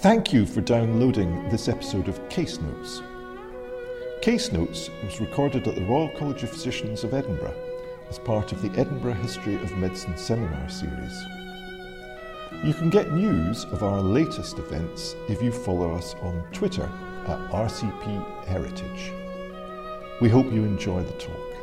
Thank you for downloading this episode of Case Notes. Case Notes was recorded at the Royal College of Physicians of Edinburgh as part of the Edinburgh History of Medicine seminar series. You can get news of our latest events if you follow us on Twitter at RCP Heritage. We hope you enjoy the talk.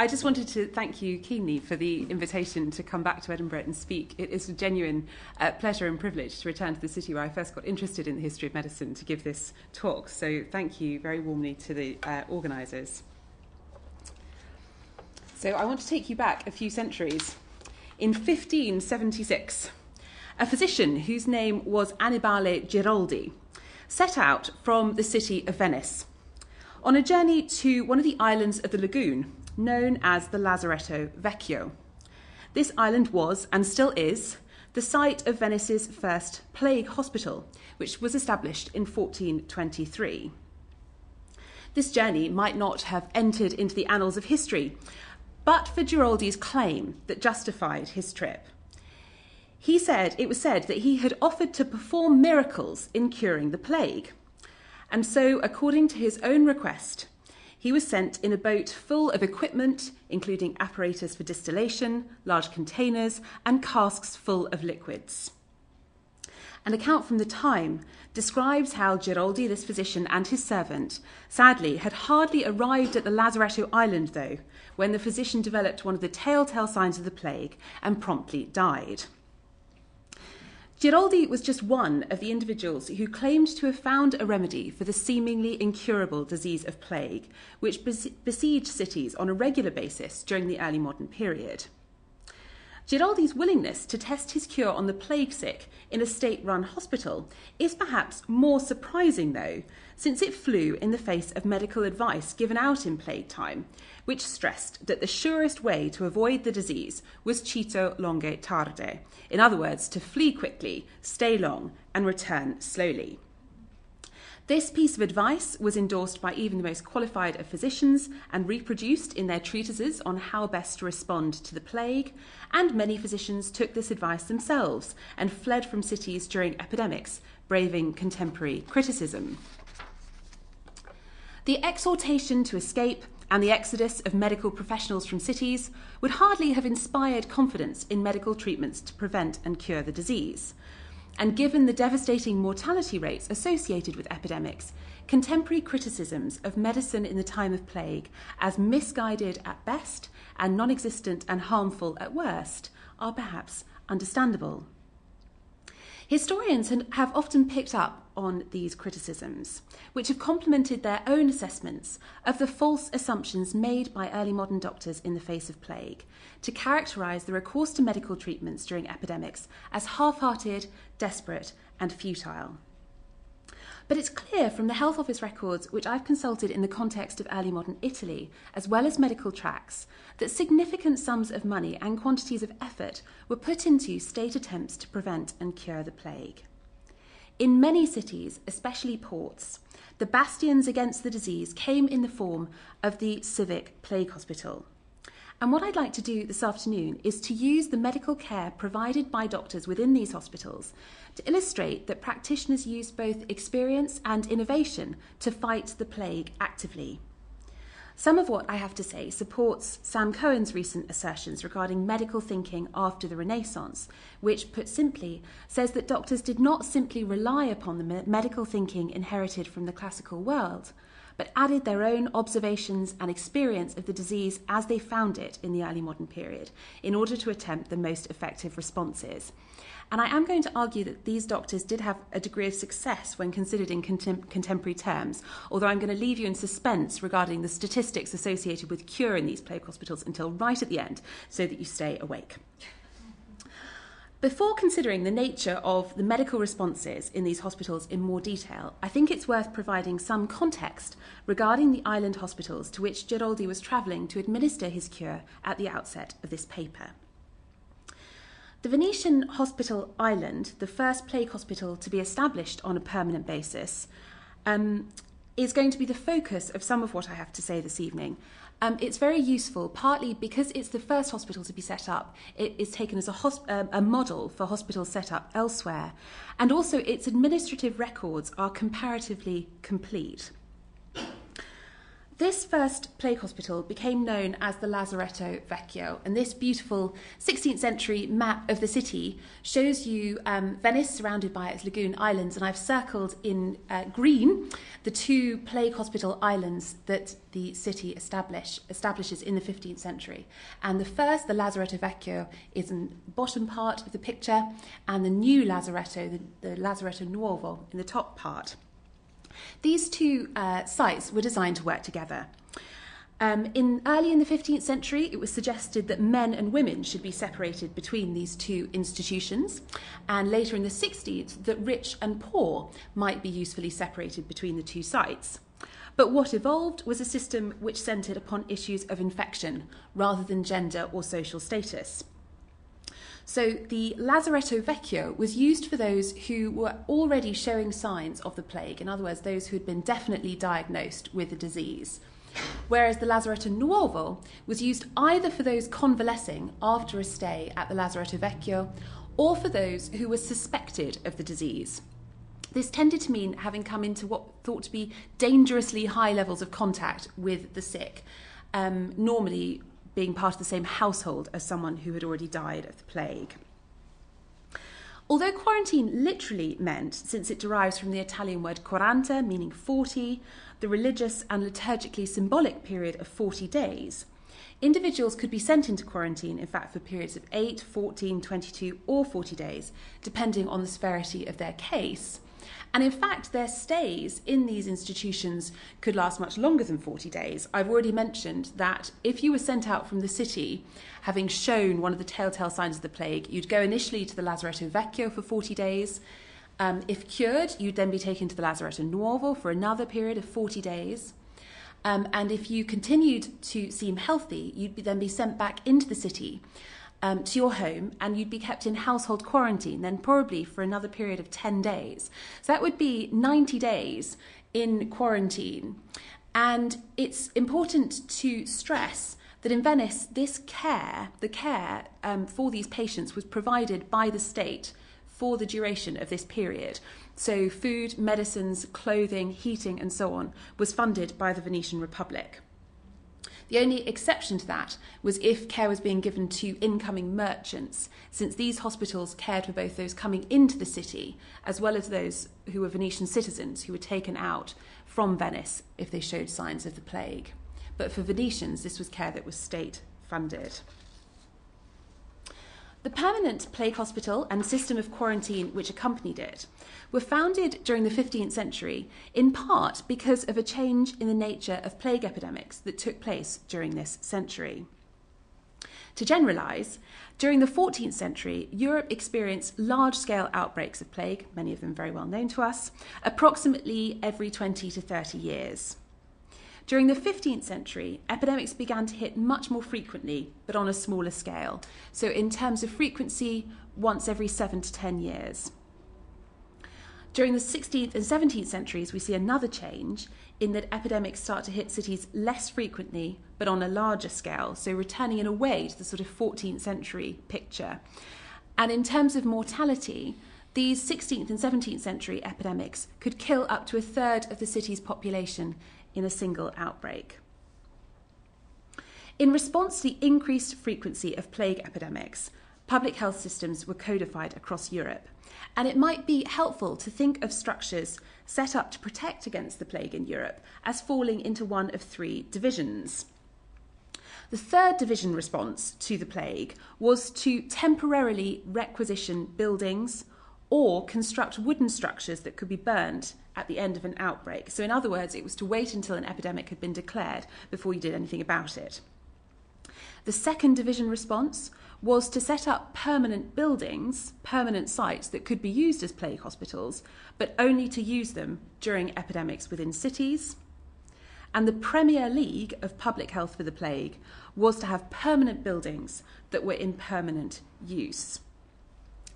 I just wanted to thank you keenly for the invitation to come back to Edinburgh and speak. It is a genuine uh, pleasure and privilege to return to the city where I first got interested in the history of medicine to give this talk. So thank you very warmly to the uh, organisers. So I want to take you back a few centuries. In 1576, a physician whose name was Annibale Giroldi set out from the city of Venice on a journey to one of the islands of the lagoon known as the Lazaretto Vecchio. This island was, and still is, the site of Venice's first plague hospital, which was established in 1423. This journey might not have entered into the annals of history, but for Giroldi's claim that justified his trip. He said it was said that he had offered to perform miracles in curing the plague. And so, according to his own request, he was sent in a boat full of equipment, including apparatus for distillation, large containers, and casks full of liquids. An account from the time describes how Giroldi, this physician, and his servant, sadly, had hardly arrived at the Lazaretto island, though, when the physician developed one of the telltale signs of the plague and promptly died. Giroldi was just one of the individuals who claimed to have found a remedy for the seemingly incurable disease of plague, which besieged cities on a regular basis during the early modern period. Giroldi's willingness to test his cure on the plague sick in a state run hospital is perhaps more surprising, though, since it flew in the face of medical advice given out in plague time, which stressed that the surest way to avoid the disease was cito longe tarde, in other words, to flee quickly, stay long, and return slowly. This piece of advice was endorsed by even the most qualified of physicians and reproduced in their treatises on how best to respond to the plague, and many physicians took this advice themselves and fled from cities during epidemics, braving contemporary criticism. The exhortation to escape and the exodus of medical professionals from cities would hardly have inspired confidence in medical treatments to prevent and cure the disease. And given the devastating mortality rates associated with epidemics, contemporary criticisms of medicine in the time of plague as misguided at best and non existent and harmful at worst are perhaps understandable. Historians have often picked up on these criticisms, which have complemented their own assessments of the false assumptions made by early modern doctors in the face of plague to characterise the recourse to medical treatments during epidemics as half hearted, desperate, and futile. But it's clear from the Health Office records, which I've consulted in the context of early modern Italy, as well as medical tracts, that significant sums of money and quantities of effort were put into state attempts to prevent and cure the plague. In many cities, especially ports, the bastions against the disease came in the form of the Civic Plague Hospital. And what I'd like to do this afternoon is to use the medical care provided by doctors within these hospitals to illustrate that practitioners use both experience and innovation to fight the plague actively. Some of what I have to say supports Sam Cohn's recent assertions regarding medical thinking after the Renaissance, which, put simply, says that doctors did not simply rely upon the medical thinking inherited from the classical world, but added their own observations and experience of the disease as they found it in the early modern period in order to attempt the most effective responses. And I am going to argue that these doctors did have a degree of success when considered in contem- contemporary terms, although I'm going to leave you in suspense regarding the statistics associated with cure in these plague hospitals until right at the end so that you stay awake. Before considering the nature of the medical responses in these hospitals in more detail, I think it's worth providing some context regarding the island hospitals to which Giroldi was travelling to administer his cure at the outset of this paper. The Venetian Hospital Island, the first plague hospital to be established on a permanent basis, um, is going to be the focus of some of what I have to say this evening. Um, it's very useful, partly because it's the first hospital to be set up. It is taken as a, hosp- um, a model for hospitals set up elsewhere. And also, its administrative records are comparatively complete. This first plague hospital became known as the Lazaretto Vecchio, and this beautiful 16th century map of the city shows you um, Venice surrounded by its lagoon islands, and I've circled in uh, green the two plague hospital islands that the city establish, establishes in the 15th century. And the first, the Lazaretto Vecchio, is in the bottom part of the picture, and the new Lazaretto, the, the Lazaretto Nuovo, in the top part. These two uh, sites were designed to work together. Um, in early in the 15th century, it was suggested that men and women should be separated between these two institutions, and later in the 60s, that rich and poor might be usefully separated between the two sites. But what evolved was a system which centred upon issues of infection rather than gender or social status. So the Lazaretto Vecchio was used for those who were already showing signs of the plague, in other words, those who had been definitely diagnosed with the disease. Whereas the Lazaretto Nuovo was used either for those convalescing after a stay at the Lazaretto Vecchio or for those who were suspected of the disease. This tended to mean having come into what thought to be dangerously high levels of contact with the sick, um, normally being part of the same household as someone who had already died of the plague. Although quarantine literally meant, since it derives from the Italian word quaranta, meaning 40, the religious and liturgically symbolic period of 40 days, individuals could be sent into quarantine, in fact, for periods of 8, 14, 22, or 40 days, depending on the severity of their case. And in fact, their stays in these institutions could last much longer than 40 days. I've already mentioned that if you were sent out from the city having shown one of the telltale signs of the plague, you'd go initially to the Lazaretto Vecchio for 40 days. Um, if cured, you'd then be taken to the Lazaretto Nuovo for another period of 40 days. Um, and if you continued to seem healthy, you'd be, then be sent back into the city um, to your home and you'd be kept in household quarantine, then probably for another period of 10 days. So that would be 90 days in quarantine. And it's important to stress that in Venice, this care, the care um, for these patients, was provided by the state for the duration of this period. So, food, medicines, clothing, heating, and so on was funded by the Venetian Republic. The only exception to that was if care was being given to incoming merchants, since these hospitals cared for both those coming into the city as well as those who were Venetian citizens who were taken out from Venice if they showed signs of the plague. But for Venetians, this was care that was state funded. The permanent plague hospital and system of quarantine which accompanied it were founded during the 15th century in part because of a change in the nature of plague epidemics that took place during this century. To generalise, during the 14th century, Europe experienced large scale outbreaks of plague, many of them very well known to us, approximately every 20 to 30 years. During the 15th century, epidemics began to hit much more frequently, but on a smaller scale. So, in terms of frequency, once every seven to 10 years. During the 16th and 17th centuries, we see another change in that epidemics start to hit cities less frequently, but on a larger scale, so returning in a way to the sort of 14th century picture. And in terms of mortality, these 16th and 17th century epidemics could kill up to a third of the city's population in a single outbreak. In response to the increased frequency of plague epidemics, public health systems were codified across Europe, and it might be helpful to think of structures set up to protect against the plague in Europe as falling into one of three divisions. The third division response to the plague was to temporarily requisition buildings or construct wooden structures that could be burned at the end of an outbreak. So, in other words, it was to wait until an epidemic had been declared before you did anything about it. The second division response was to set up permanent buildings, permanent sites that could be used as plague hospitals, but only to use them during epidemics within cities. And the Premier League of Public Health for the Plague was to have permanent buildings that were in permanent use.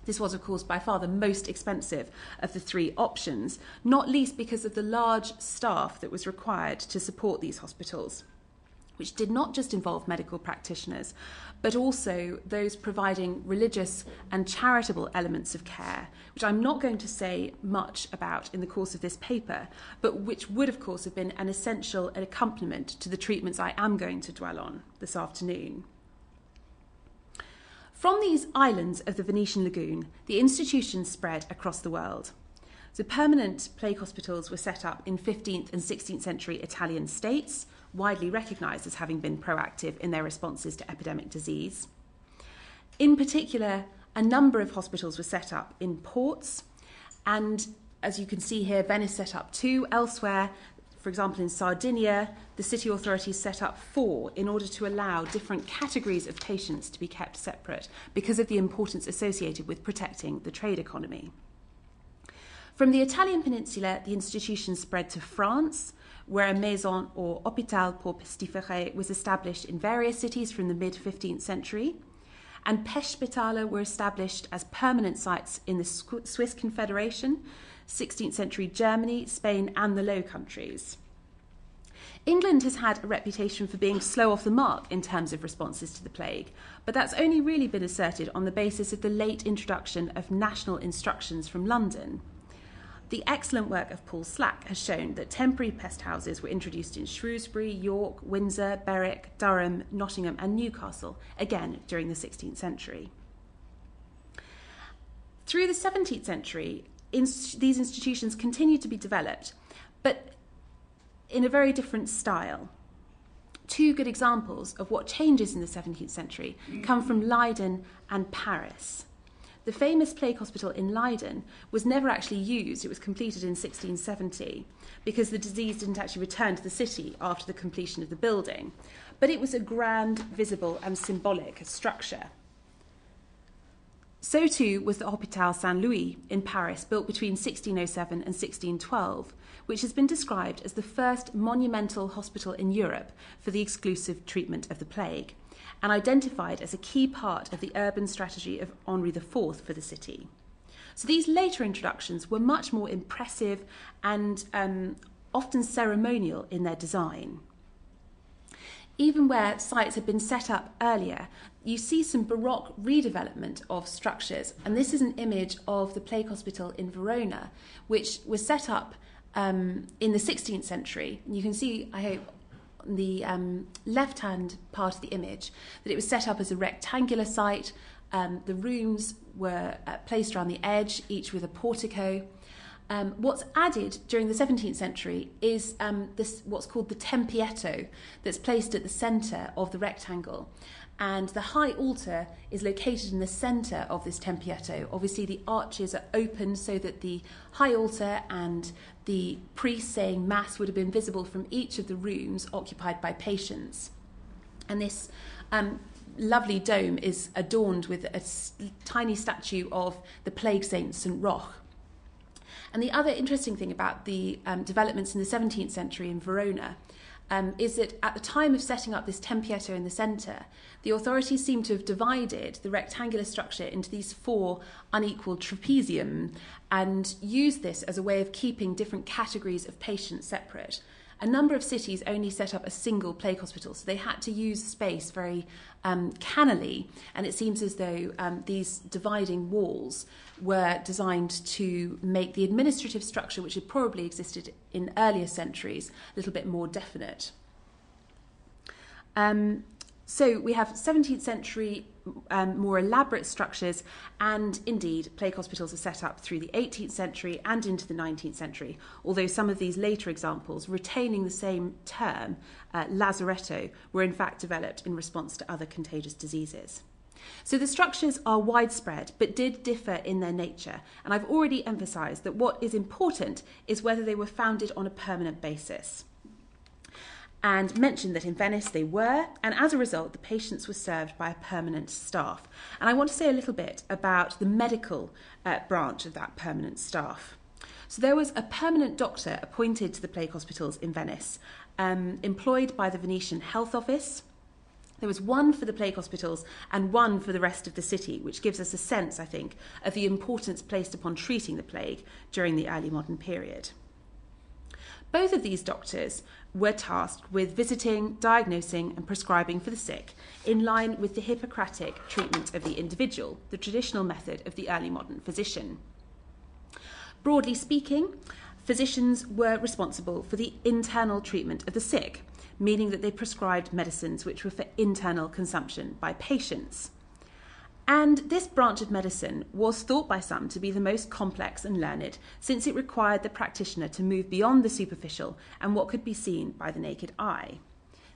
This was, of course, by far the most expensive of the three options, not least because of the large staff that was required to support these hospitals. which did not just involve medical practitioners, but also those providing religious and charitable elements of care, which I'm not going to say much about in the course of this paper, but which would, of course, have been an essential accompaniment to the treatments I am going to dwell on this afternoon. From these islands of the Venetian lagoon, the institutions spread across the world. So permanent plague hospitals were set up in 15th and 16th century Italian states, widely recognised as having been proactive in their responses to epidemic disease. In particular, a number of hospitals were set up in ports, and as you can see here, Venice set up two. Elsewhere, for example, in Sardinia, the city authorities set up four in order to allow different categories of patients to be kept separate because of the importance associated with protecting the trade economy. From the Italian peninsula, the institution spread to France, where a maison or hôpital pour pestiférés was established in various cities from the mid 15th century, and Pestspitale were established as permanent sites in the Swiss Confederation, 16th century Germany, Spain, and the Low Countries. England has had a reputation for being slow off the mark in terms of responses to the plague, but that's only really been asserted on the basis of the late introduction of national instructions from London. The excellent work of Paul Slack has shown that temporary pest houses were introduced in Shrewsbury, York, Windsor, Berwick, Durham, Nottingham, and Newcastle, again during the 16th century. Through the 17th century, these institutions continue to be developed, but in a very different style. Two good examples of what changes in the 17th century come from Leiden and Paris. The famous plague hospital in Leiden was never actually used. It was completed in 1670 because the disease didn't actually return to the city after the completion of the building. But it was a grand, visible, and symbolic structure. So too was the Hôpital Saint Louis in Paris, built between 1607 and 1612, which has been described as the first monumental hospital in Europe for the exclusive treatment of the plague and identified as a key part of the urban strategy of Henri IV for the city. So these later introductions were much more impressive and um, often ceremonial in their design. Even where sites had been set up earlier, you see some Baroque redevelopment of structures. And this is an image of the plague hospital in Verona, which was set up um, in the 16th century. And you can see, I hope, the um, left hand part of the image that it was set up as a rectangular site. Um, the rooms were uh, placed around the edge, each with a portico. Um, what's added during the 17th century is um, this what's called the tempietto that's placed at the centre of the rectangle. And the high altar is located in the centre of this tempietto. Obviously, the arches are open so that the high altar and the priest saying Mass would have been visible from each of the rooms occupied by patients. And this um, lovely dome is adorned with a tiny statue of the plague saint St. Roch. And the other interesting thing about the um, developments in the 17th century in Verona um, is that at the time of setting up this tempietto in the centre, the authorities seem to have divided the rectangular structure into these four unequal trapezium and used this as a way of keeping different categories of patients separate. A number of cities only set up a single plague hospital, so they had to use space very um, cannily, and it seems as though um, these dividing walls were designed to make the administrative structure, which had probably existed in earlier centuries, a little bit more definite. Um, so we have 17th century um, more elaborate structures, and indeed, plague hospitals are set up through the 18th century and into the 19th century, although some of these later examples, retaining the same term, uh, lazaretto, were in fact developed in response to other contagious diseases. So the structures are widespread but did differ in their nature, and I've already emphasised that what is important is whether they were founded on a permanent basis and mentioned that in Venice they were, and as a result, the patients were served by a permanent staff. And I want to say a little bit about the medical uh, branch of that permanent staff. So there was a permanent doctor appointed to the plague hospitals in Venice, um, employed by the Venetian Health Office. There was one for the plague hospitals and one for the rest of the city, which gives us a sense, I think, of the importance placed upon treating the plague during the early modern period. Both of these doctors were tasked with visiting, diagnosing, and prescribing for the sick in line with the Hippocratic treatment of the individual, the traditional method of the early modern physician. Broadly speaking, physicians were responsible for the internal treatment of the sick, meaning that they prescribed medicines which were for internal consumption by patients. And this branch of medicine was thought by some to be the most complex and learned, since it required the practitioner to move beyond the superficial and what could be seen by the naked eye.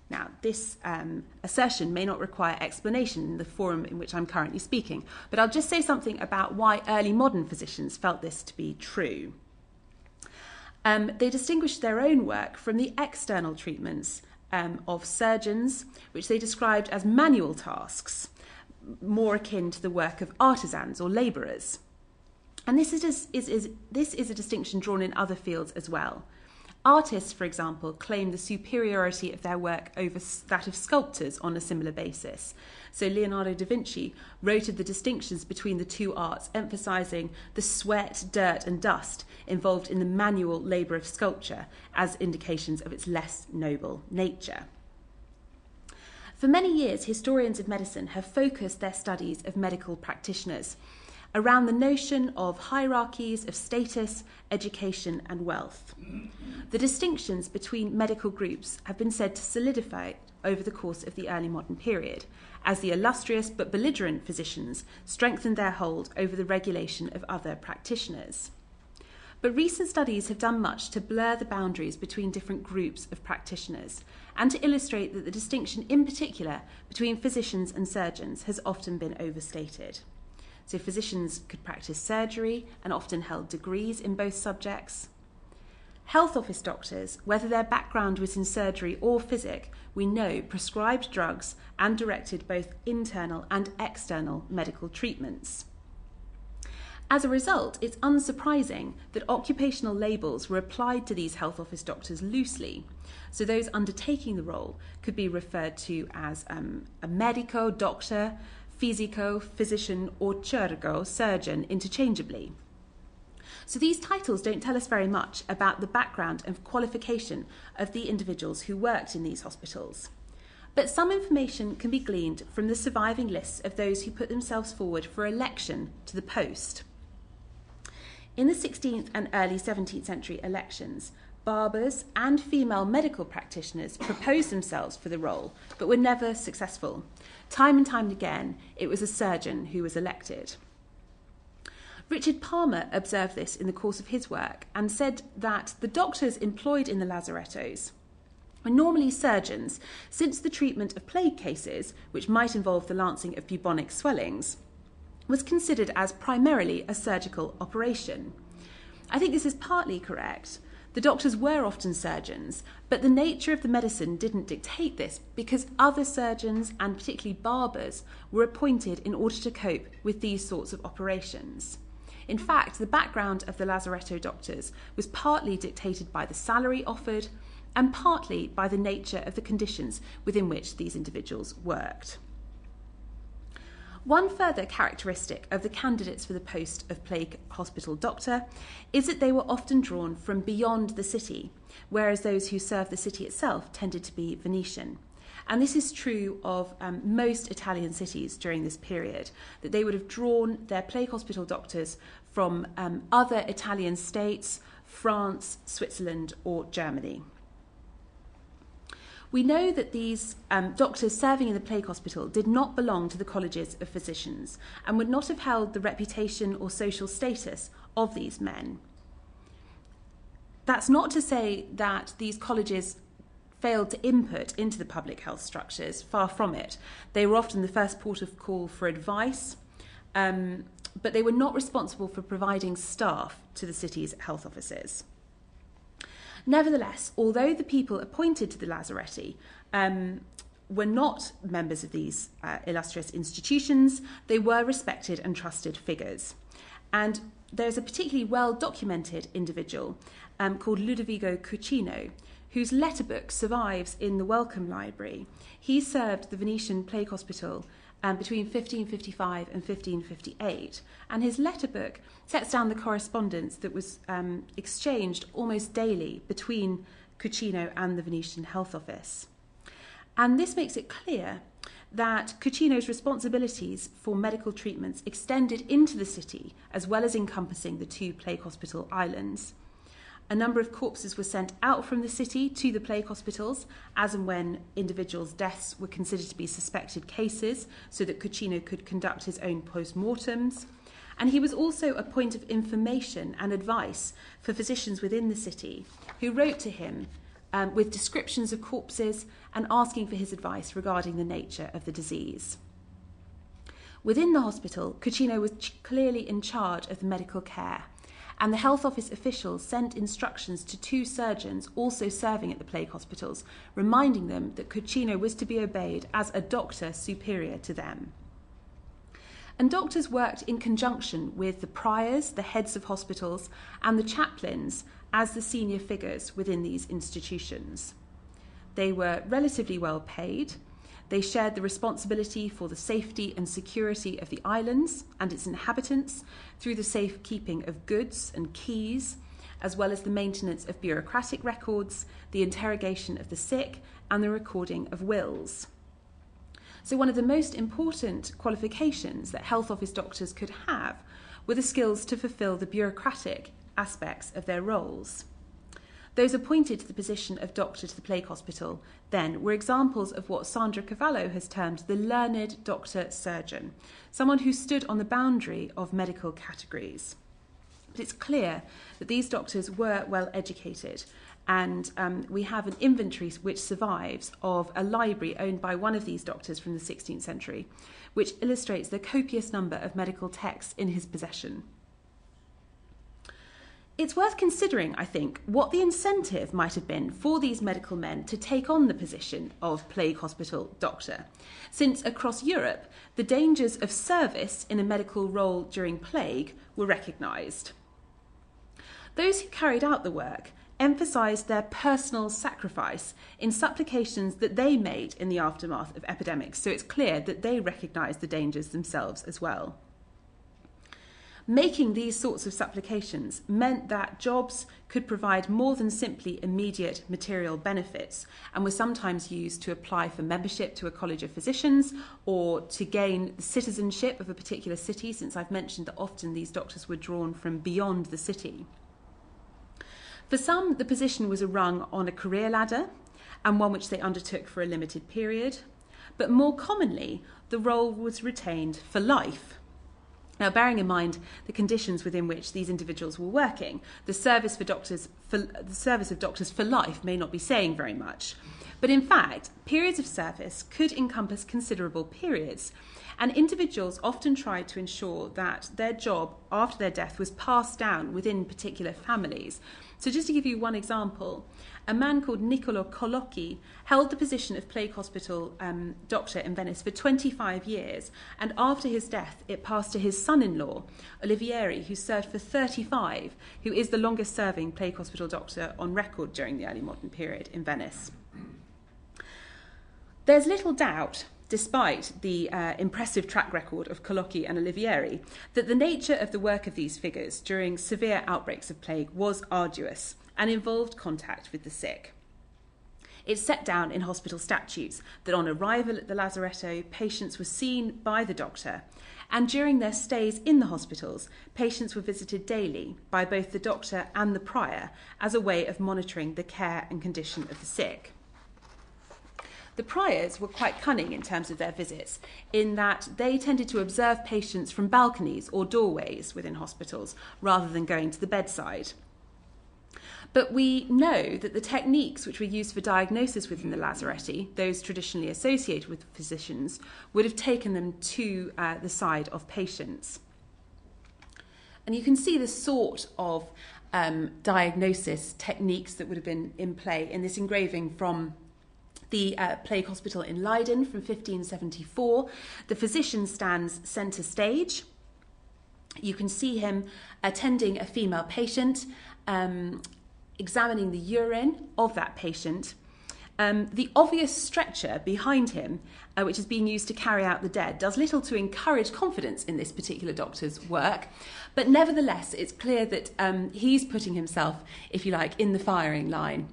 Now, this um, assertion may not require explanation in the forum in which I'm currently speaking, but I'll just say something about why early modern physicians felt this to be true. Um, they distinguished their own work from the external treatments um, of surgeons, which they described as manual tasks more akin to the work of artisans or labourers. And this is, is, is, this is a distinction drawn in other fields as well. Artists, for example, claim the superiority of their work over that of sculptors on a similar basis. So Leonardo da Vinci wrote of the distinctions between the two arts, emphasizing the sweat, dirt, and dust involved in the manual labour of sculpture as indications of its less noble nature. For many years, historians of medicine have focused their studies of medical practitioners around the notion of hierarchies of status, education, and wealth. The distinctions between medical groups have been said to solidify over the course of the early modern period, as the illustrious but belligerent physicians strengthened their hold over the regulation of other practitioners. But recent studies have done much to blur the boundaries between different groups of practitioners and to illustrate that the distinction in particular between physicians and surgeons has often been overstated. So, physicians could practice surgery and often held degrees in both subjects. Health office doctors, whether their background was in surgery or physic, we know prescribed drugs and directed both internal and external medical treatments. As a result, it's unsurprising that occupational labels were applied to these health office doctors loosely. So those undertaking the role could be referred to as um, a medico, doctor, fisico, physician, or chirurgo, surgeon, interchangeably. So these titles don't tell us very much about the background and qualification of the individuals who worked in these hospitals. But some information can be gleaned from the surviving lists of those who put themselves forward for election to the post. In the 16th and early 17th century elections, barbers and female medical practitioners proposed themselves for the role, but were never successful. Time and time again, it was a surgeon who was elected. Richard Palmer observed this in the course of his work and said that the doctors employed in the lazarettos were normally surgeons, since the treatment of plague cases, which might involve the lancing of bubonic swellings, was considered as primarily a surgical operation. I think this is partly correct. The doctors were often surgeons, but the nature of the medicine didn't dictate this because other surgeons and particularly barbers were appointed in order to cope with these sorts of operations. In fact, the background of the Lazaretto doctors was partly dictated by the salary offered and partly by the nature of the conditions within which these individuals worked. One further characteristic of the candidates for the post of plague hospital doctor is that they were often drawn from beyond the city, whereas those who served the city itself tended to be Venetian. And this is true of um, most Italian cities during this period, that they would have drawn their plague hospital doctors from um, other Italian states, France, Switzerland, or Germany. We know that these um, doctors serving in the plague hospital did not belong to the colleges of physicians and would not have held the reputation or social status of these men. That's not to say that these colleges failed to input into the public health structures, far from it. They were often the first port of call for advice, um, but they were not responsible for providing staff to the city's health offices. Nevertheless, although the people appointed to the Lazaretti um, were not members of these uh, illustrious institutions, they were respected and trusted figures. And there's a particularly well documented individual um, called Ludovico Cucino, whose letterbook survives in the Wellcome Library. He served the Venetian Plague Hospital um, between 1555 and 1558, and his letter book sets down the correspondence that was um, exchanged almost daily between Cucino and the Venetian Health Office. And this makes it clear that Cucino's responsibilities for medical treatments extended into the city as well as encompassing the two plague hospital islands. A number of corpses were sent out from the city to the plague hospitals as and when individuals' deaths were considered to be suspected cases so that Cucino could conduct his own post-mortems. And he was also a point of information and advice for physicians within the city who wrote to him um, with descriptions of corpses and asking for his advice regarding the nature of the disease. Within the hospital, Cucino was ch- clearly in charge of the medical care and the health office officials sent instructions to two surgeons also serving at the plague hospitals, reminding them that Cucino was to be obeyed as a doctor superior to them. And doctors worked in conjunction with the priors, the heads of hospitals, and the chaplains as the senior figures within these institutions. They were relatively well paid, they shared the responsibility for the safety and security of the islands and its inhabitants through the safekeeping of goods and keys, as well as the maintenance of bureaucratic records, the interrogation of the sick, and the recording of wills. So, one of the most important qualifications that health office doctors could have were the skills to fulfil the bureaucratic aspects of their roles. Those appointed to the position of doctor to the plague hospital then were examples of what Sandra Cavallo has termed the learned doctor surgeon, someone who stood on the boundary of medical categories. But it's clear that these doctors were well educated, and um, we have an inventory which survives of a library owned by one of these doctors from the 16th century, which illustrates the copious number of medical texts in his possession. It's worth considering, I think, what the incentive might have been for these medical men to take on the position of plague hospital doctor, since across Europe the dangers of service in a medical role during plague were recognised. Those who carried out the work emphasised their personal sacrifice in supplications that they made in the aftermath of epidemics, so it's clear that they recognised the dangers themselves as well. Making these sorts of supplications meant that jobs could provide more than simply immediate material benefits and were sometimes used to apply for membership to a college of physicians or to gain citizenship of a particular city, since I've mentioned that often these doctors were drawn from beyond the city. For some, the position was a rung on a career ladder and one which they undertook for a limited period, but more commonly, the role was retained for life now, bearing in mind the conditions within which these individuals were working, the service for doctors for the service of doctors for life may not be saying very much. But in fact, periods of service could encompass considerable periods, and individuals often tried to ensure that their job after their death was passed down within particular families. So, just to give you one example, a man called Niccolo Colocchi held the position of plague hospital um, doctor in Venice for 25 years, and after his death, it passed to his son in law, Olivieri, who served for 35, who is the longest serving plague hospital doctor on record during the early modern period in Venice. There's little doubt despite the uh, impressive track record of Colocchi and Olivieri, that the nature of the work of these figures during severe outbreaks of plague was arduous and involved contact with the sick. It's set down in hospital statutes that on arrival at the lazaretto, patients were seen by the doctor, and during their stays in the hospitals, patients were visited daily by both the doctor and the prior as a way of monitoring the care and condition of the sick. The priors were quite cunning in terms of their visits, in that they tended to observe patients from balconies or doorways within hospitals rather than going to the bedside. But we know that the techniques which were used for diagnosis within the lazaretti, those traditionally associated with physicians, would have taken them to uh, the side of patients. And you can see the sort of um, diagnosis techniques that would have been in play in this engraving from the uh, Plague Hospital in Leiden from 1574. The physician stands centre stage. You can see him attending a female patient um, examining the urine of that patient Um, the obvious stretcher behind him, uh, which is being used to carry out the dead, does little to encourage confidence in this particular doctor's work. But nevertheless, it's clear that um, he's putting himself, if you like, in the firing line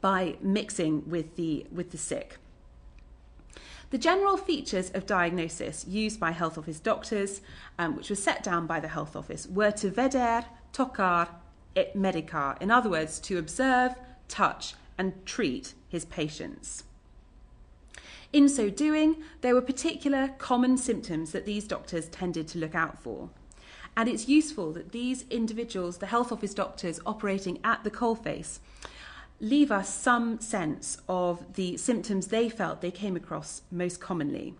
by mixing with the, with the sick. The general features of diagnosis used by health office doctors, um, which were set down by the health office, were to veder, tocar, medicar. In other words, to observe, touch, and treat his patients. In so doing, there were particular common symptoms that these doctors tended to look out for. And it's useful that these individuals, the health office doctors operating at the coalface, leave us some sense of the symptoms they felt they came across most commonly.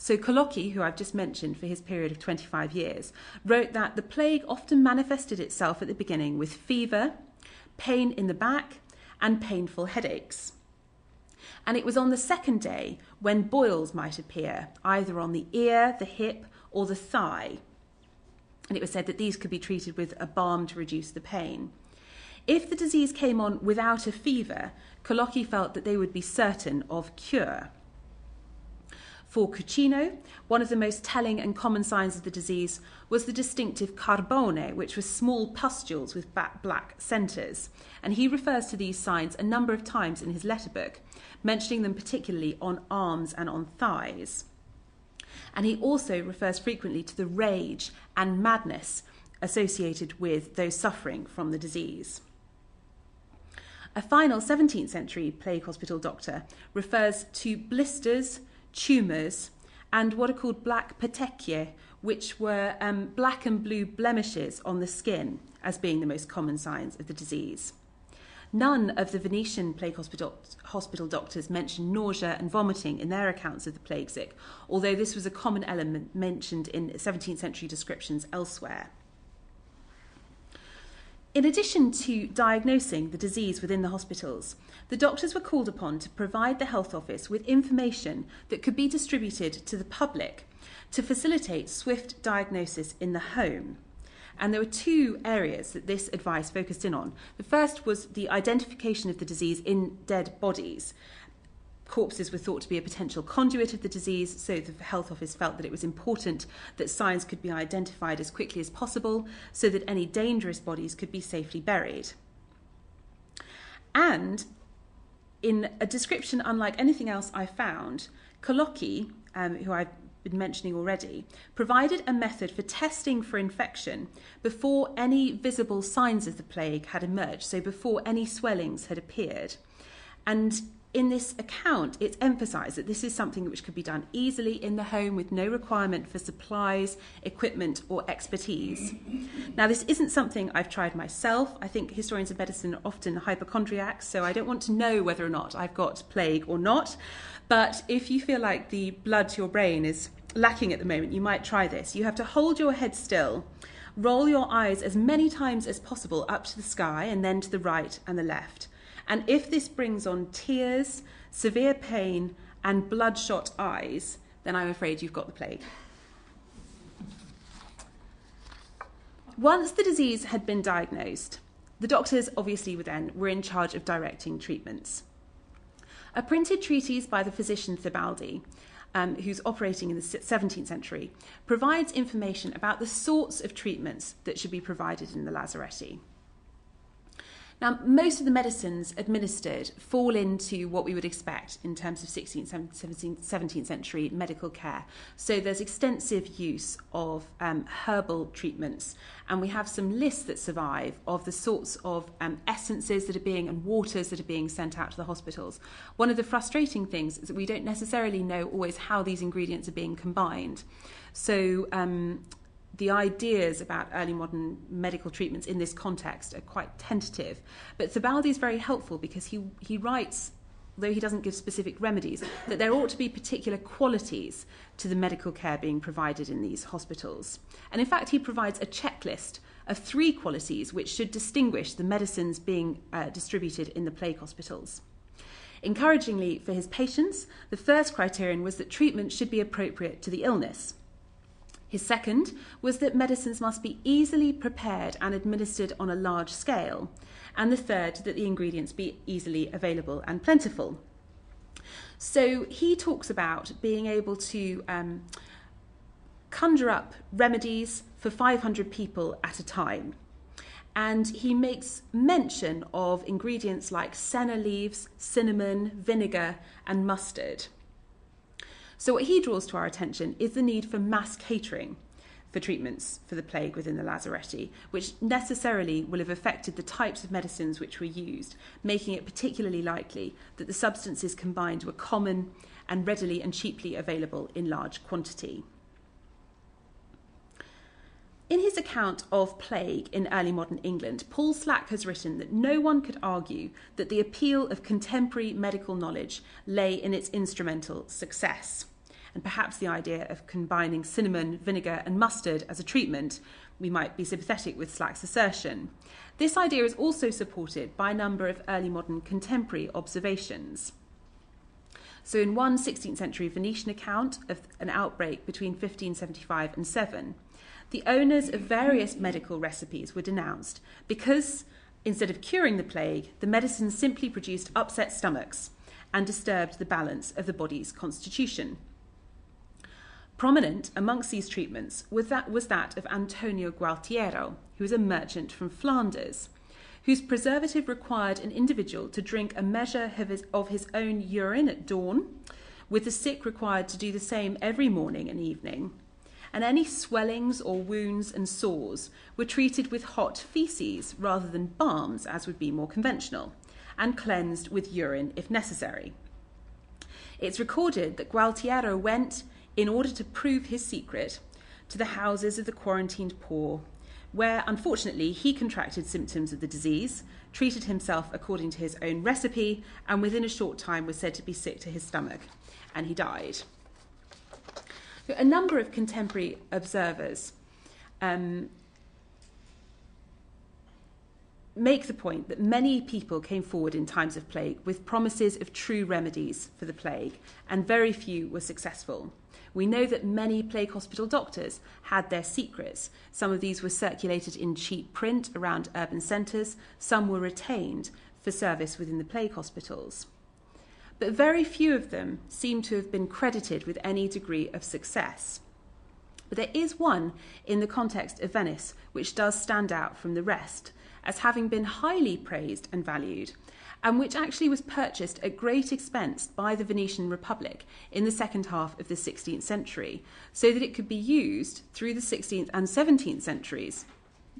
So Colocchi, who I've just mentioned for his period of 25 years, wrote that the plague often manifested itself at the beginning with fever, pain in the back, and painful headaches. And it was on the second day when boils might appear, either on the ear, the hip, or the thigh. And it was said that these could be treated with a balm to reduce the pain. If the disease came on without a fever, Colocchi felt that they would be certain of cure. For Cucino, one of the most telling and common signs of the disease was the distinctive carbone, which was small pustules with black centres. And he refers to these signs a number of times in his letter book, mentioning them particularly on arms and on thighs. And he also refers frequently to the rage and madness associated with those suffering from the disease. A final 17th century plague hospital doctor refers to blisters, tumours, and what are called black petechiae, which were um, black and blue blemishes on the skin as being the most common signs of the disease. None of the Venetian plague hospital, hospital doctors mentioned nausea and vomiting in their accounts of the plague sick, although this was a common element mentioned in 17th century descriptions elsewhere. In addition to diagnosing the disease within the hospitals, the doctors were called upon to provide the health office with information that could be distributed to the public to facilitate swift diagnosis in the home. And there were two areas that this advice focused in on. The first was the identification of the disease in dead bodies. Corpses were thought to be a potential conduit of the disease, so the health office felt that it was important that signs could be identified as quickly as possible so that any dangerous bodies could be safely buried. And in a description unlike anything else I found, Colocchi, um, who I've been mentioning already, provided a method for testing for infection before any visible signs of the plague had emerged, so before any swellings had appeared. And in this account, it's emphasised that this is something which could be done easily in the home with no requirement for supplies, equipment, or expertise. Now, this isn't something I've tried myself. I think historians of medicine are often hypochondriacs, so I don't want to know whether or not I've got plague or not. But if you feel like the blood to your brain is lacking at the moment, you might try this. You have to hold your head still, roll your eyes as many times as possible up to the sky and then to the right and the left. And if this brings on tears, severe pain, and bloodshot eyes, then I'm afraid you've got the plague. Once the disease had been diagnosed, the doctors obviously were then were in charge of directing treatments. A printed treatise by the physician Thebaldi, um, who's operating in the 17th century, provides information about the sorts of treatments that should be provided in the lazaretti. Now, most of the medicines administered fall into what we would expect in terms of 16th, 17th, 17th century medical care. So there's extensive use of um, herbal treatments, and we have some lists that survive of the sorts of um, essences that are being and waters that are being sent out to the hospitals. One of the frustrating things is that we don't necessarily know always how these ingredients are being combined. So um, the ideas about early modern medical treatments in this context are quite tentative. But Thebaldi is very helpful because he, he writes, though he doesn't give specific remedies, that there ought to be particular qualities to the medical care being provided in these hospitals. And in fact, he provides a checklist of three qualities which should distinguish the medicines being uh, distributed in the plague hospitals. Encouragingly for his patients, the first criterion was that treatment should be appropriate to the illness. His second was that medicines must be easily prepared and administered on a large scale. And the third, that the ingredients be easily available and plentiful. So he talks about being able to um, conjure up remedies for 500 people at a time. And he makes mention of ingredients like senna leaves, cinnamon, vinegar, and mustard. So, what he draws to our attention is the need for mass catering for treatments for the plague within the lazaretti, which necessarily will have affected the types of medicines which were used, making it particularly likely that the substances combined were common and readily and cheaply available in large quantity. In his account of plague in early modern England, Paul Slack has written that no one could argue that the appeal of contemporary medical knowledge lay in its instrumental success. And perhaps the idea of combining cinnamon, vinegar, and mustard as a treatment, we might be sympathetic with Slack's assertion. This idea is also supported by a number of early modern contemporary observations. So, in one 16th century Venetian account of an outbreak between 1575 and 7, the owners of various medical recipes were denounced because, instead of curing the plague, the medicines simply produced upset stomachs and disturbed the balance of the body's constitution. Prominent amongst these treatments was that, was that of Antonio Gualtiero, who was a merchant from Flanders, whose preservative required an individual to drink a measure of his, of his own urine at dawn, with the sick required to do the same every morning and evening and any swellings or wounds and sores were treated with hot feces rather than balms, as would be more conventional, and cleansed with urine if necessary. It's recorded that Gualtiero went, in order to prove his secret, to the houses of the quarantined poor, where unfortunately he contracted symptoms of the disease, treated himself according to his own recipe, and within a short time was said to be sick to his stomach, and he died. A number of contemporary observers um, make the point that many people came forward in times of plague with promises of true remedies for the plague, and very few were successful. We know that many plague hospital doctors had their secrets. Some of these were circulated in cheap print around urban centres, some were retained for service within the plague hospitals but very few of them seem to have been credited with any degree of success. But there is one in the context of Venice which does stand out from the rest as having been highly praised and valued, and which actually was purchased at great expense by the Venetian Republic in the second half of the 16th century, so that it could be used through the 16th and 17th centuries,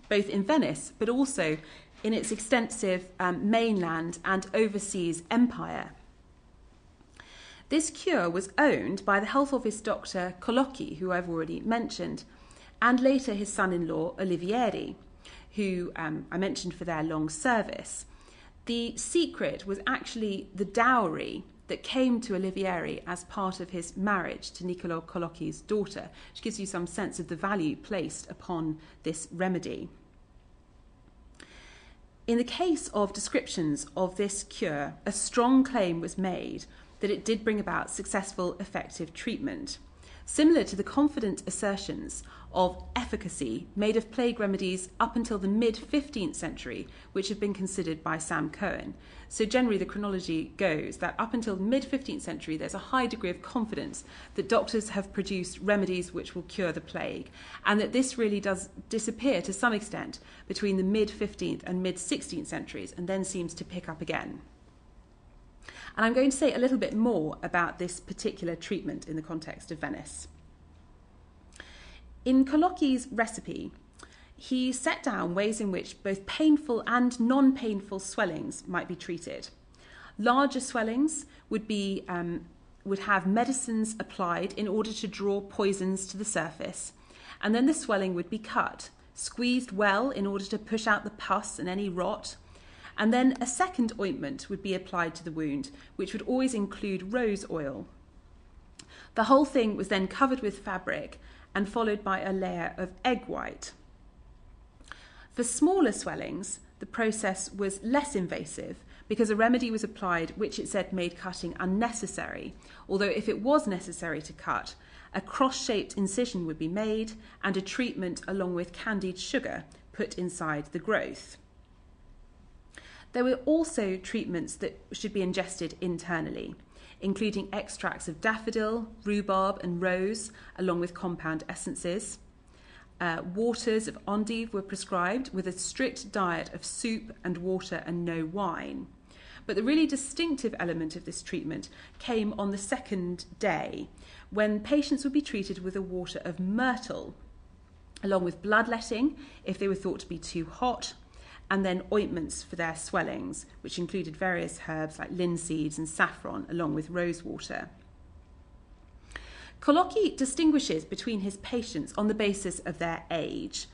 both in Venice but also in its extensive um, mainland and overseas empire. This cure was owned by the health office doctor Colocchi, who I've already mentioned, and later his son in law Olivieri, who um, I mentioned for their long service. The secret was actually the dowry that came to Olivieri as part of his marriage to Niccolo Colocchi's daughter, which gives you some sense of the value placed upon this remedy. In the case of descriptions of this cure, a strong claim was made that it did bring about successful, effective treatment. Similar to the confident assertions of efficacy made of plague remedies up until the mid 15th century, which have been considered by Sam Cohn. So, generally, the chronology goes that up until mid 15th century, there's a high degree of confidence that doctors have produced remedies which will cure the plague, and that this really does disappear to some extent between the mid 15th and mid 16th centuries and then seems to pick up again. And I'm going to say a little bit more about this particular treatment in the context of Venice. In Colocchi's recipe, he set down ways in which both painful and non painful swellings might be treated. Larger swellings would, be, um, would have medicines applied in order to draw poisons to the surface, and then the swelling would be cut, squeezed well in order to push out the pus and any rot, and then a second ointment would be applied to the wound, which would always include rose oil. The whole thing was then covered with fabric and followed by a layer of egg white. For smaller swellings, the process was less invasive because a remedy was applied which it said made cutting unnecessary, although if it was necessary to cut, a cross shaped incision would be made, and a treatment along with candied sugar put inside the growth. There were also treatments that should be ingested internally, including extracts of daffodil, rhubarb, and rose, along with compound essences. Uh, waters of endive were prescribed with a strict diet of soup and water and no wine. But the really distinctive element of this treatment came on the second day when patients would be treated with a water of myrtle, along with bloodletting if they were thought to be too hot, and then ointments for their swellings, which included various herbs like linseeds and saffron, along with rose water. Colocchi distinguishes between his patients on the basis of their age.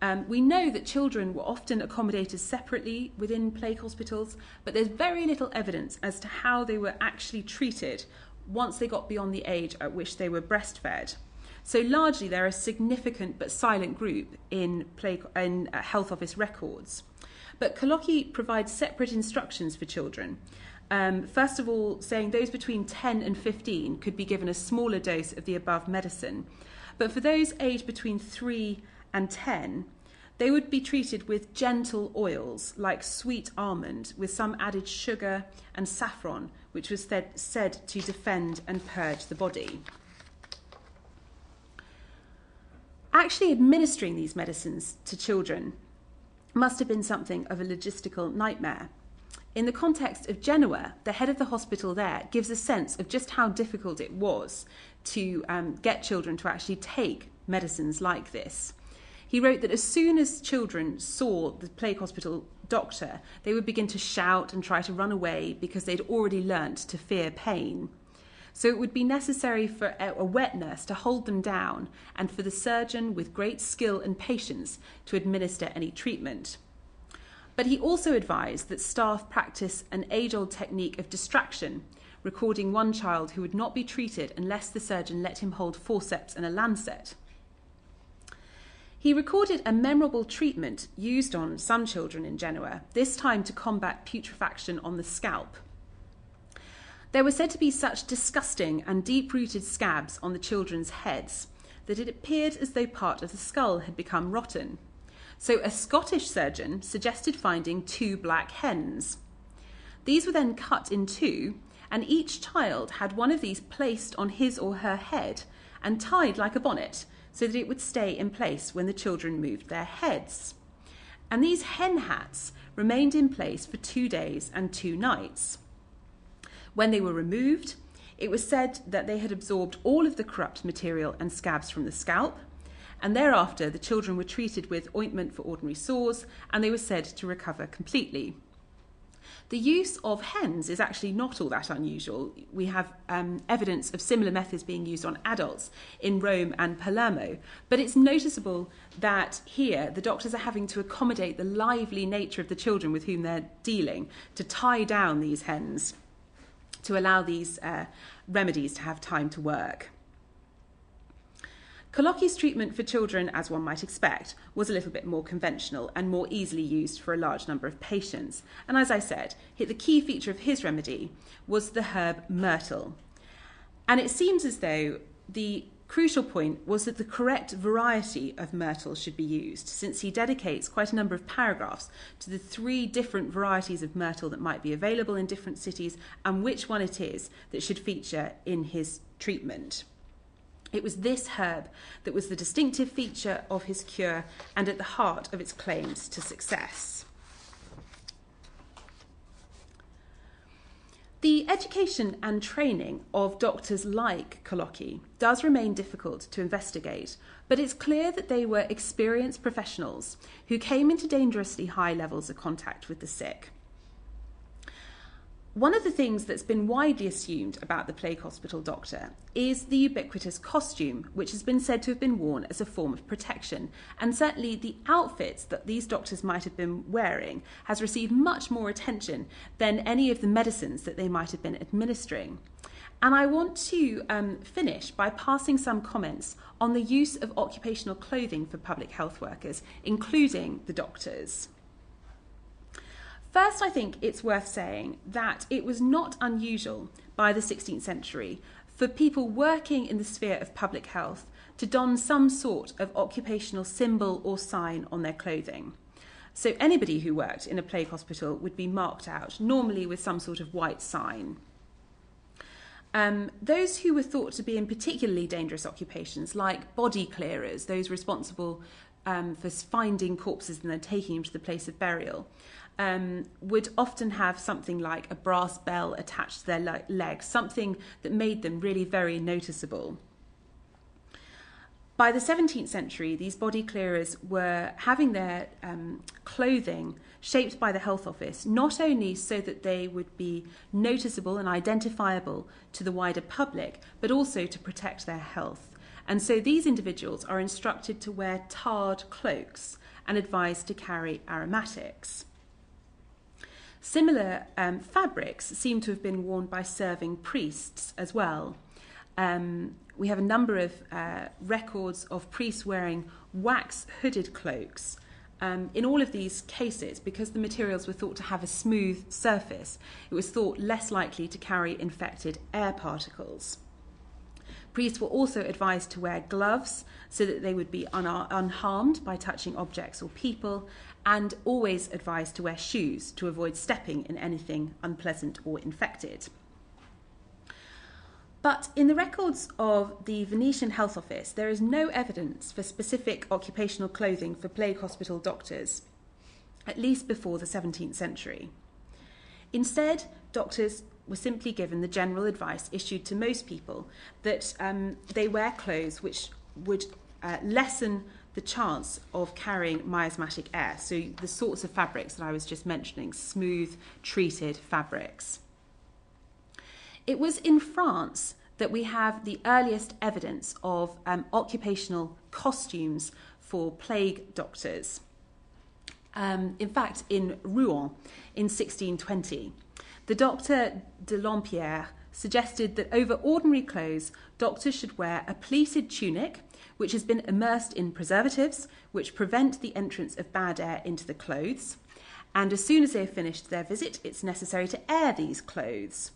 Um, we know that children were often accommodated separately within plague hospitals, but there's very little evidence as to how they were actually treated once they got beyond the age at which they were breastfed. So largely, they're a significant but silent group in, plague, in uh, health office records. But Colocchi provides separate instructions for children. Um, first of all, saying those between 10 and 15 could be given a smaller dose of the above medicine. But for those aged between 3 and 10, they would be treated with gentle oils like sweet almond with some added sugar and saffron, which was said, said to defend and purge the body. Actually, administering these medicines to children must have been something of a logistical nightmare. In the context of Genoa, the head of the hospital there gives a sense of just how difficult it was to um, get children to actually take medicines like this. He wrote that as soon as children saw the plague hospital doctor, they would begin to shout and try to run away because they'd already learnt to fear pain. So it would be necessary for a wet nurse to hold them down and for the surgeon, with great skill and patience, to administer any treatment. But he also advised that staff practice an age old technique of distraction, recording one child who would not be treated unless the surgeon let him hold forceps and a lancet. He recorded a memorable treatment used on some children in Genoa, this time to combat putrefaction on the scalp. There were said to be such disgusting and deep rooted scabs on the children's heads that it appeared as though part of the skull had become rotten. So a Scottish surgeon suggested finding two black hens. These were then cut in two, and each child had one of these placed on his or her head and tied like a bonnet so that it would stay in place when the children moved their heads. And these hen hats remained in place for two days and two nights. When they were removed, it was said that they had absorbed all of the corrupt material and scabs from the scalp, and thereafter the children were treated with ointment for ordinary sores and they were said to recover completely. The use of hens is actually not all that unusual. We have um, evidence of similar methods being used on adults in Rome and Palermo, but it's noticeable that here the doctors are having to accommodate the lively nature of the children with whom they're dealing to tie down these hens to allow these uh, remedies to have time to work. Colocchi's treatment for children, as one might expect, was a little bit more conventional and more easily used for a large number of patients. And as I said, the key feature of his remedy was the herb myrtle. And it seems as though the crucial point was that the correct variety of myrtle should be used, since he dedicates quite a number of paragraphs to the three different varieties of myrtle that might be available in different cities and which one it is that should feature in his treatment. It was this herb that was the distinctive feature of his cure and at the heart of its claims to success. The education and training of doctors like Colocchi does remain difficult to investigate, but it's clear that they were experienced professionals who came into dangerously high levels of contact with the sick. One of the things that's been widely assumed about the plague hospital doctor is the ubiquitous costume, which has been said to have been worn as a form of protection. And certainly the outfits that these doctors might have been wearing has received much more attention than any of the medicines that they might have been administering. And I want to um, finish by passing some comments on the use of occupational clothing for public health workers, including the doctors. First, I think it's worth saying that it was not unusual by the 16th century for people working in the sphere of public health to don some sort of occupational symbol or sign on their clothing. So anybody who worked in a plague hospital would be marked out, normally with some sort of white sign. Um, those who were thought to be in particularly dangerous occupations, like body clearers, those responsible um, for finding corpses and then taking them to the place of burial, um, would often have something like a brass bell attached to their le- leg, something that made them really very noticeable. By the 17th century, these body clearers were having their um, clothing shaped by the Health Office, not only so that they would be noticeable and identifiable to the wider public, but also to protect their health. And so these individuals are instructed to wear tarred cloaks and advised to carry aromatics. Similar um, fabrics seem to have been worn by serving priests as well. Um, we have a number of uh, records of priests wearing wax hooded cloaks. Um, in all of these cases, because the materials were thought to have a smooth surface, it was thought less likely to carry infected air particles. Priests were also advised to wear gloves so that they would be un- unharmed by touching objects or people, and always advised to wear shoes to avoid stepping in anything unpleasant or infected. But in the records of the Venetian Health Office, there is no evidence for specific occupational clothing for plague hospital doctors, at least before the 17th century. Instead, doctors were simply given the general advice issued to most people that um, they wear clothes which would uh, lessen the chance of carrying miasmatic air. So, the sorts of fabrics that I was just mentioning, smooth, treated fabrics. It was in France that we have the earliest evidence of um, occupational costumes for plague doctors. Um, in fact, in Rouen in 1620, the doctor de Lampierre suggested that over ordinary clothes, doctors should wear a pleated tunic which has been immersed in preservatives which prevent the entrance of bad air into the clothes. And as soon as they have finished their visit, it's necessary to air these clothes.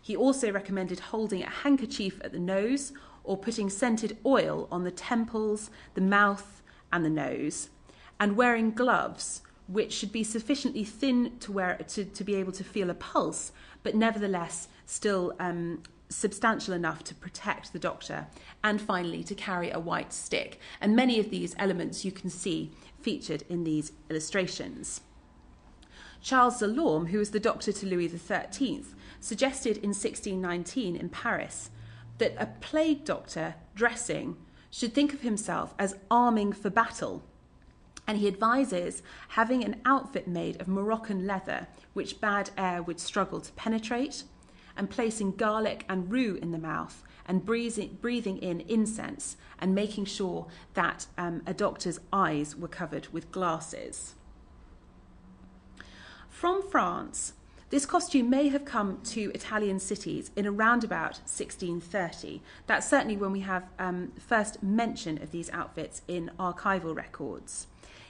He also recommended holding a handkerchief at the nose or putting scented oil on the temples, the mouth, and the nose, and wearing gloves, which should be sufficiently thin to, wear, to, to be able to feel a pulse, but nevertheless still um, substantial enough to protect the doctor, and finally to carry a white stick. And many of these elements you can see featured in these illustrations. Charles de Lorme, who was the doctor to Louis XIII, suggested in 1619 in Paris that a plague doctor dressing should think of himself as arming for battle. And he advises having an outfit made of Moroccan leather, which bad air would struggle to penetrate, and placing garlic and rue in the mouth, and breathing, in incense, and making sure that um, a doctor's eyes were covered with glasses. From France, this costume may have come to Italian cities in around about 1630. That's certainly when we have um, first mention of these outfits in archival records.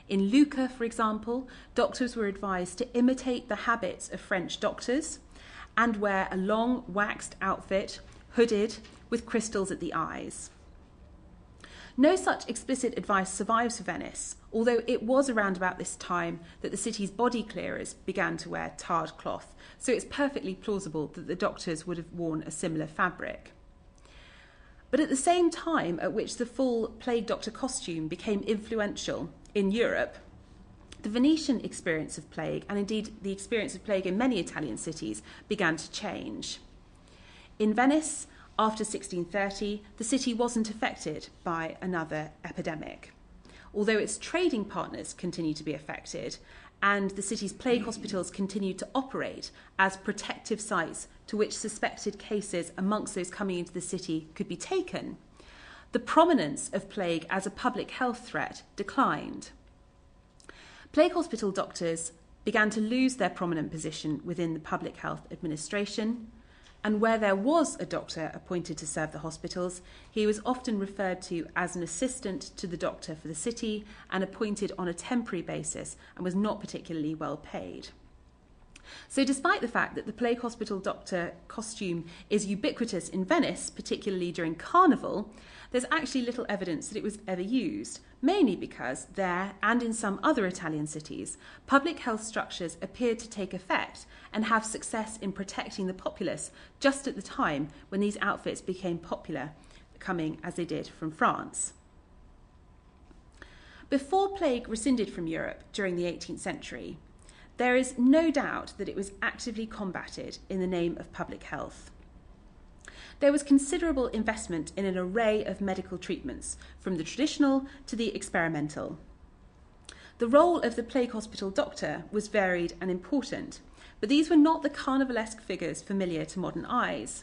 In Lucca, for example, doctors were advised to imitate the habits of French doctors and wear a long waxed outfit, hooded, with crystals at the eyes. No such explicit advice survives for Venice, although it was around about this time that the city's body clearers began to wear tarred cloth, so it's perfectly plausible that the doctors would have worn a similar fabric. But at the same time at which the full plague doctor costume became influential in Europe, the Venetian experience of plague, and indeed the experience of plague in many Italian cities, began to change. In Venice, after 1630, the city wasn't affected by another epidemic. Although its trading partners continued to be affected, and the city's plague hospitals continued to operate as protective sites to which suspected cases amongst those coming into the city could be taken, the prominence of plague as a public health threat declined. Plague hospital doctors began to lose their prominent position within the public health administration, and where there was a doctor appointed to serve the hospitals, he was often referred to as an assistant to the doctor for the city and appointed on a temporary basis and was not particularly well paid. So, despite the fact that the plague hospital doctor costume is ubiquitous in Venice, particularly during Carnival, there's actually little evidence that it was ever used, mainly because there and in some other Italian cities, public health structures appeared to take effect and have success in protecting the populace just at the time when these outfits became popular, coming as they did from France. Before plague rescinded from Europe during the 18th century, there is no doubt that it was actively combated in the name of public health. There was considerable investment in an array of medical treatments, from the traditional to the experimental. The role of the plague hospital doctor was varied and important, but these were not the carnivalesque figures familiar to modern eyes.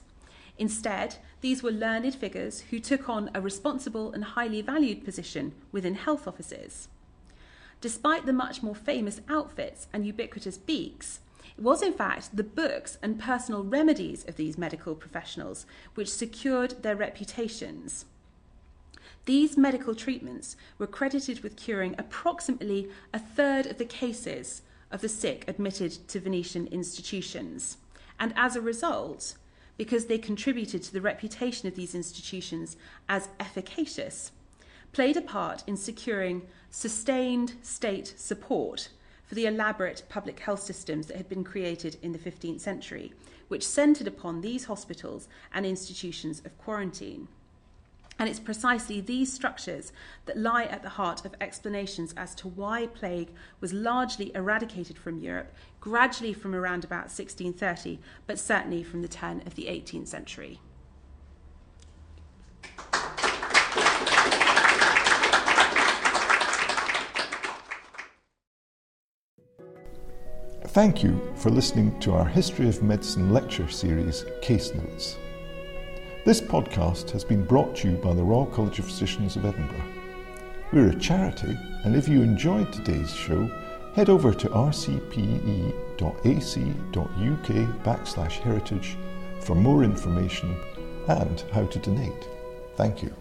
Instead, these were learned figures who took on a responsible and highly valued position within health offices. Despite the much more famous outfits and ubiquitous beaks, was in fact the books and personal remedies of these medical professionals which secured their reputations. These medical treatments were credited with curing approximately a third of the cases of the sick admitted to Venetian institutions. And as a result, because they contributed to the reputation of these institutions as efficacious, played a part in securing sustained state support for the elaborate public health systems that had been created in the 15th century, which centred upon these hospitals and institutions of quarantine. And it's precisely these structures that lie at the heart of explanations as to why plague was largely eradicated from Europe, gradually from around about 1630, but certainly from the turn of the 18th century. Thank you for listening to our History of Medicine lecture series, Case Notes. This podcast has been brought to you by the Royal College of Physicians of Edinburgh. We're a charity, and if you enjoyed today's show, head over to rcpe.ac.uk backslash heritage for more information and how to donate. Thank you.